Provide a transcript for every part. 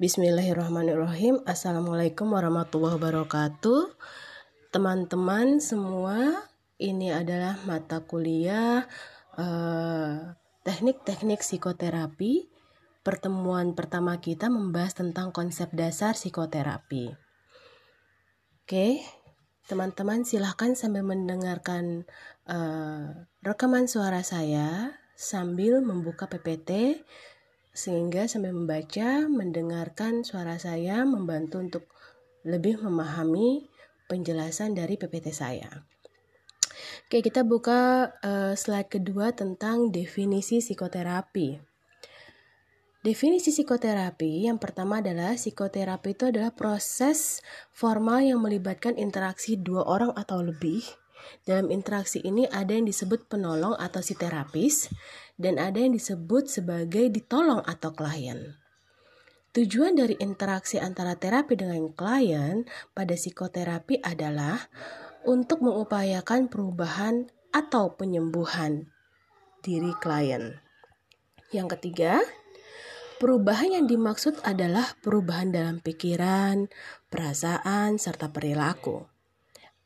Bismillahirrahmanirrahim. Assalamualaikum warahmatullahi wabarakatuh. Teman-teman semua, ini adalah mata kuliah uh, teknik-teknik psikoterapi. Pertemuan pertama kita membahas tentang konsep dasar psikoterapi. Oke, teman-teman silahkan sambil mendengarkan uh, rekaman suara saya sambil membuka PPT sehingga sambil membaca, mendengarkan suara saya membantu untuk lebih memahami penjelasan dari PPT saya. Oke, kita buka uh, slide kedua tentang definisi psikoterapi. Definisi psikoterapi yang pertama adalah psikoterapi itu adalah proses formal yang melibatkan interaksi dua orang atau lebih dalam interaksi ini ada yang disebut penolong atau si terapis dan ada yang disebut sebagai ditolong atau klien. Tujuan dari interaksi antara terapi dengan klien pada psikoterapi adalah untuk mengupayakan perubahan atau penyembuhan diri klien. Yang ketiga, perubahan yang dimaksud adalah perubahan dalam pikiran, perasaan, serta perilaku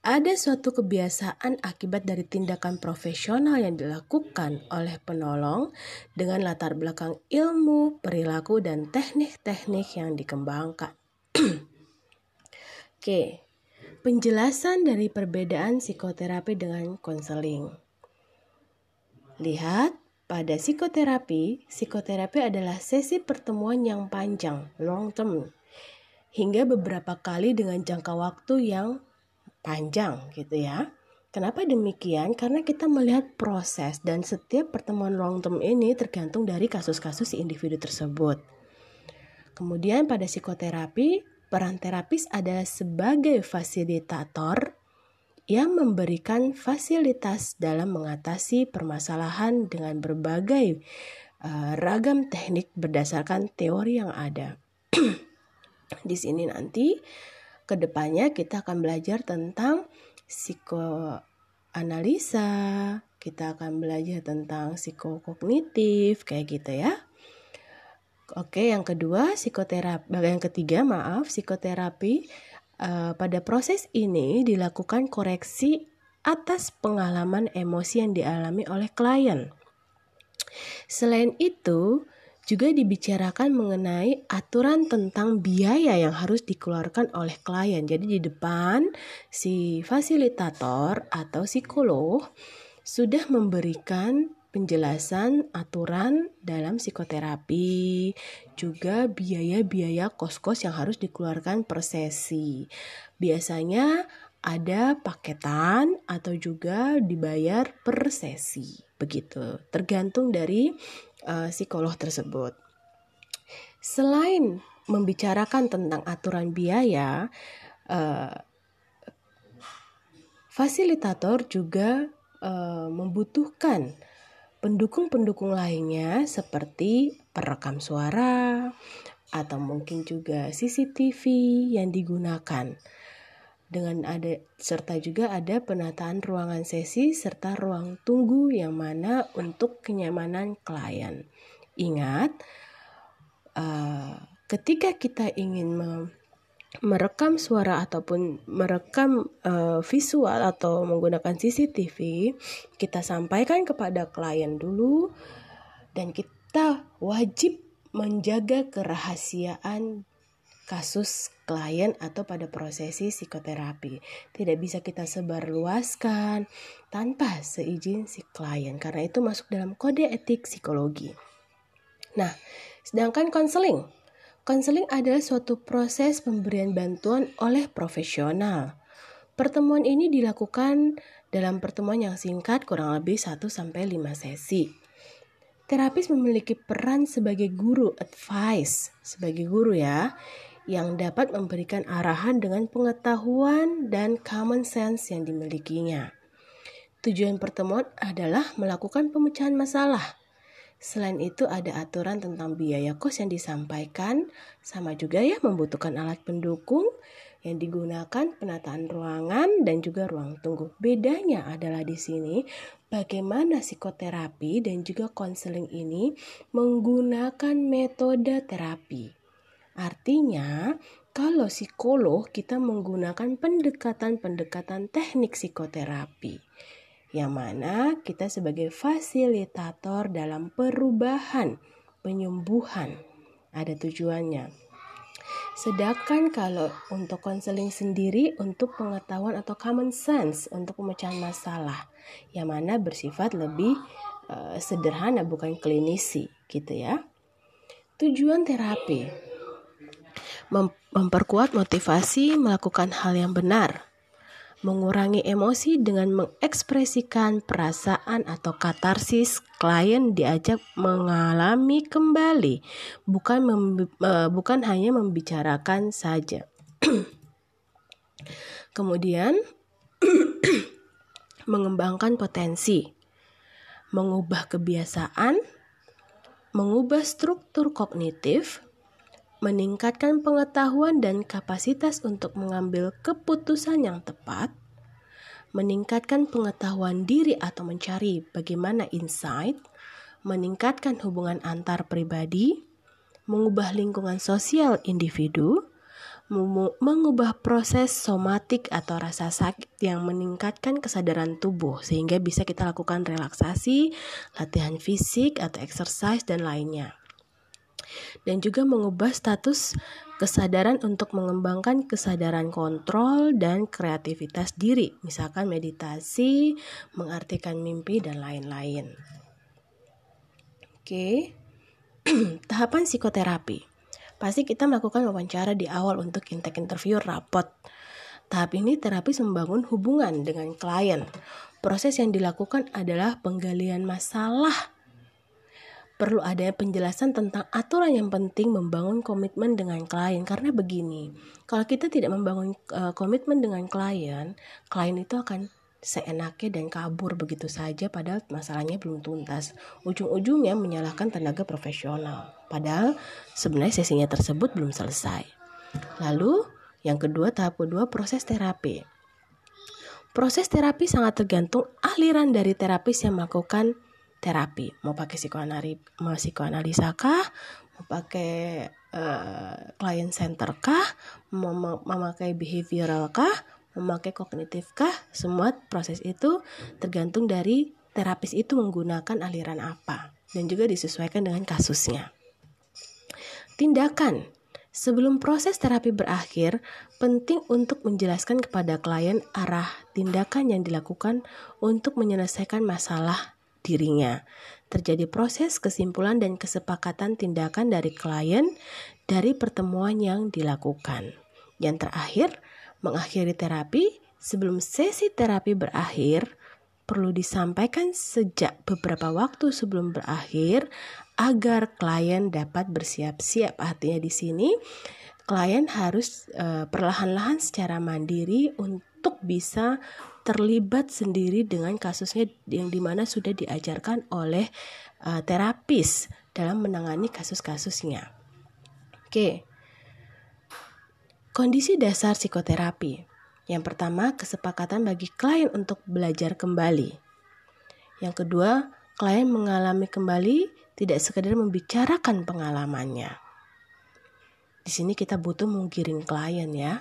ada suatu kebiasaan akibat dari tindakan profesional yang dilakukan oleh penolong dengan latar belakang ilmu, perilaku, dan teknik-teknik yang dikembangkan. Oke, penjelasan dari perbedaan psikoterapi dengan konseling. Lihat, pada psikoterapi, psikoterapi adalah sesi pertemuan yang panjang, long term, hingga beberapa kali dengan jangka waktu yang panjang gitu ya. Kenapa demikian? Karena kita melihat proses dan setiap pertemuan long term ini tergantung dari kasus-kasus individu tersebut. Kemudian pada psikoterapi, peran terapis adalah sebagai fasilitator yang memberikan fasilitas dalam mengatasi permasalahan dengan berbagai uh, ragam teknik berdasarkan teori yang ada. Di sini nanti ke depannya kita akan belajar tentang psikoanalisa, kita akan belajar tentang psikokognitif kayak gitu ya. Oke, yang kedua psikoterapi, yang ketiga maaf psikoterapi uh, pada proses ini dilakukan koreksi atas pengalaman emosi yang dialami oleh klien. Selain itu, juga dibicarakan mengenai aturan tentang biaya yang harus dikeluarkan oleh klien. Jadi di depan si fasilitator atau psikolog sudah memberikan penjelasan aturan dalam psikoterapi, juga biaya-biaya kos-kos yang harus dikeluarkan per sesi. Biasanya ada paketan atau juga dibayar per sesi. Begitu, tergantung dari uh, psikolog tersebut. Selain membicarakan tentang aturan biaya, uh, fasilitator juga uh, membutuhkan pendukung-pendukung lainnya seperti perekam suara atau mungkin juga CCTV yang digunakan dengan ada serta juga ada penataan ruangan sesi serta ruang tunggu yang mana untuk kenyamanan klien. Ingat, uh, ketika kita ingin merekam suara ataupun merekam uh, visual atau menggunakan CCTV, kita sampaikan kepada klien dulu dan kita wajib menjaga kerahasiaan kasus klien atau pada prosesi psikoterapi. Tidak bisa kita sebarluaskan tanpa seizin si klien karena itu masuk dalam kode etik psikologi. Nah, sedangkan konseling. Konseling adalah suatu proses pemberian bantuan oleh profesional. Pertemuan ini dilakukan dalam pertemuan yang singkat kurang lebih 1 sampai 5 sesi. Terapis memiliki peran sebagai guru advice, sebagai guru ya, yang dapat memberikan arahan dengan pengetahuan dan common sense yang dimilikinya. Tujuan pertemuan adalah melakukan pemecahan masalah. Selain itu ada aturan tentang biaya kos yang disampaikan, sama juga ya membutuhkan alat pendukung yang digunakan penataan ruangan dan juga ruang tunggu. Bedanya adalah di sini bagaimana psikoterapi dan juga konseling ini menggunakan metode terapi Artinya, kalau psikolog kita menggunakan pendekatan-pendekatan teknik psikoterapi yang mana kita sebagai fasilitator dalam perubahan, penyembuhan ada tujuannya. Sedangkan kalau untuk konseling sendiri untuk pengetahuan atau common sense untuk pemecahan masalah yang mana bersifat lebih uh, sederhana bukan klinisi gitu ya. Tujuan terapi mem memperkuat motivasi melakukan hal yang benar, mengurangi emosi dengan mengekspresikan perasaan atau katarsis klien diajak mengalami kembali bukan uh, bukan hanya membicarakan saja. Kemudian mengembangkan potensi, mengubah kebiasaan, mengubah struktur kognitif, meningkatkan pengetahuan dan kapasitas untuk mengambil keputusan yang tepat, meningkatkan pengetahuan diri atau mencari bagaimana insight, meningkatkan hubungan antar pribadi, mengubah lingkungan sosial individu, mengubah proses somatik atau rasa sakit yang meningkatkan kesadaran tubuh sehingga bisa kita lakukan relaksasi, latihan fisik atau exercise dan lainnya. Dan juga mengubah status kesadaran untuk mengembangkan kesadaran kontrol dan kreativitas diri, misalkan meditasi, mengartikan mimpi dan lain-lain. Oke. Tahapan psikoterapi. Pasti kita melakukan wawancara di awal untuk intake interview rapot. Tahap ini terapis membangun hubungan dengan klien. Proses yang dilakukan adalah penggalian masalah. Perlu ada penjelasan tentang aturan yang penting membangun komitmen dengan klien karena begini. Kalau kita tidak membangun uh, komitmen dengan klien, klien itu akan seenaknya dan kabur begitu saja padahal masalahnya belum tuntas. Ujung-ujungnya menyalahkan tenaga profesional. Padahal sebenarnya sesinya tersebut belum selesai. Lalu yang kedua tahap kedua proses terapi. Proses terapi sangat tergantung aliran dari terapis yang melakukan terapi. Mau pakai psikoanalisa, mau psikoanalisa kah? Mau pakai uh, client center kah? Mau memakai behavioral kah? memakai kognitif kah? Semua proses itu tergantung dari terapis itu menggunakan aliran apa dan juga disesuaikan dengan kasusnya. Tindakan Sebelum proses terapi berakhir, penting untuk menjelaskan kepada klien arah tindakan yang dilakukan untuk menyelesaikan masalah dirinya. Terjadi proses kesimpulan dan kesepakatan tindakan dari klien dari pertemuan yang dilakukan. Yang terakhir, mengakhiri terapi, sebelum sesi terapi berakhir, perlu disampaikan sejak beberapa waktu sebelum berakhir agar klien dapat bersiap-siap. Artinya di sini klien harus e, perlahan-lahan secara mandiri untuk bisa terlibat sendiri dengan kasusnya yang di mana sudah diajarkan oleh e, terapis dalam menangani kasus-kasusnya. Oke. Kondisi dasar psikoterapi. Yang pertama, kesepakatan bagi klien untuk belajar kembali. Yang kedua, klien mengalami kembali tidak sekedar membicarakan pengalamannya. Di sini kita butuh menggiring klien ya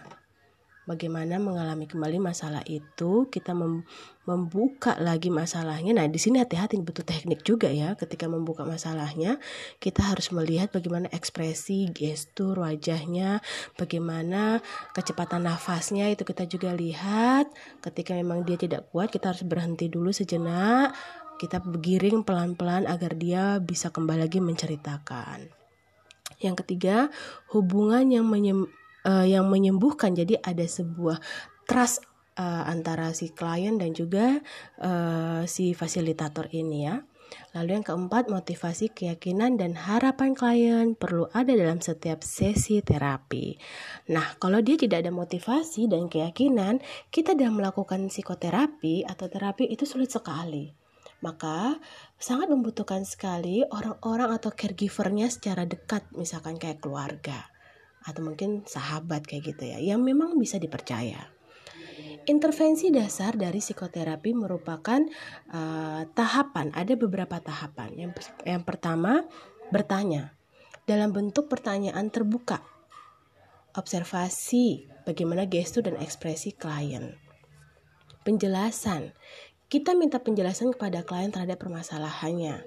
bagaimana mengalami kembali masalah itu kita mem membuka lagi masalahnya. Nah di sini hati-hati butuh teknik juga ya. Ketika membuka masalahnya kita harus melihat bagaimana ekspresi gestur wajahnya bagaimana kecepatan nafasnya itu kita juga lihat. Ketika memang dia tidak kuat kita harus berhenti dulu sejenak. Kita begiring pelan-pelan agar dia bisa kembali lagi menceritakan. Yang ketiga hubungan yang menyem uh, yang menyembuhkan. Jadi ada sebuah trust uh, antara si klien dan juga uh, si fasilitator ini ya. Lalu yang keempat, motivasi, keyakinan, dan harapan klien perlu ada dalam setiap sesi terapi. Nah, kalau dia tidak ada motivasi dan keyakinan, kita dalam melakukan psikoterapi atau terapi itu sulit sekali. Maka sangat membutuhkan sekali orang-orang atau caregivernya secara dekat, misalkan kayak keluarga atau mungkin sahabat kayak gitu ya yang memang bisa dipercaya. Intervensi dasar dari psikoterapi merupakan uh, tahapan, ada beberapa tahapan. Yang, yang pertama, bertanya dalam bentuk pertanyaan terbuka observasi bagaimana gestur dan ekspresi klien. Penjelasan, kita minta penjelasan kepada klien terhadap permasalahannya.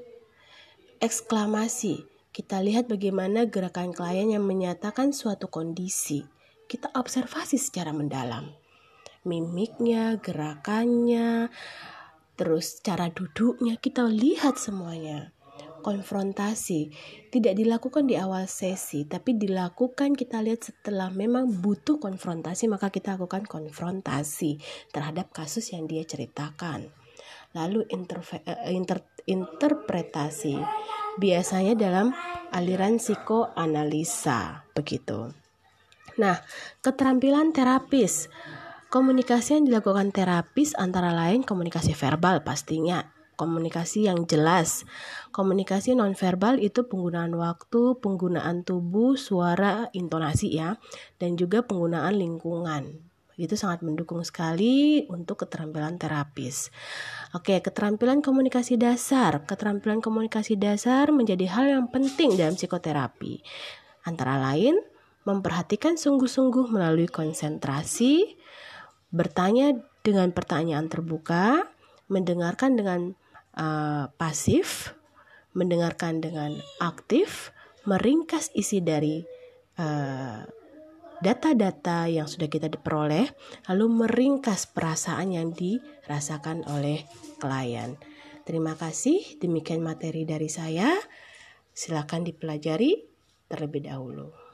Eksklamasi, kita lihat bagaimana gerakan klien yang menyatakan suatu kondisi. Kita observasi secara mendalam. Mimiknya, gerakannya, terus cara duduknya, kita lihat semuanya konfrontasi tidak dilakukan di awal sesi tapi dilakukan kita lihat setelah memang butuh konfrontasi maka kita lakukan konfrontasi terhadap kasus yang dia ceritakan lalu interve, uh, inter, interpretasi biasanya dalam aliran psikoanalisa begitu nah keterampilan terapis Komunikasi yang dilakukan terapis antara lain komunikasi verbal pastinya, komunikasi yang jelas. Komunikasi nonverbal itu penggunaan waktu, penggunaan tubuh, suara, intonasi ya, dan juga penggunaan lingkungan. Itu sangat mendukung sekali untuk keterampilan terapis. Oke, keterampilan komunikasi dasar. Keterampilan komunikasi dasar menjadi hal yang penting dalam psikoterapi. Antara lain, memperhatikan sungguh-sungguh melalui konsentrasi, bertanya dengan pertanyaan terbuka, mendengarkan dengan uh, pasif, mendengarkan dengan aktif, meringkas isi dari uh, data-data yang sudah kita peroleh, lalu meringkas perasaan yang dirasakan oleh klien. Terima kasih, demikian materi dari saya. Silakan dipelajari terlebih dahulu.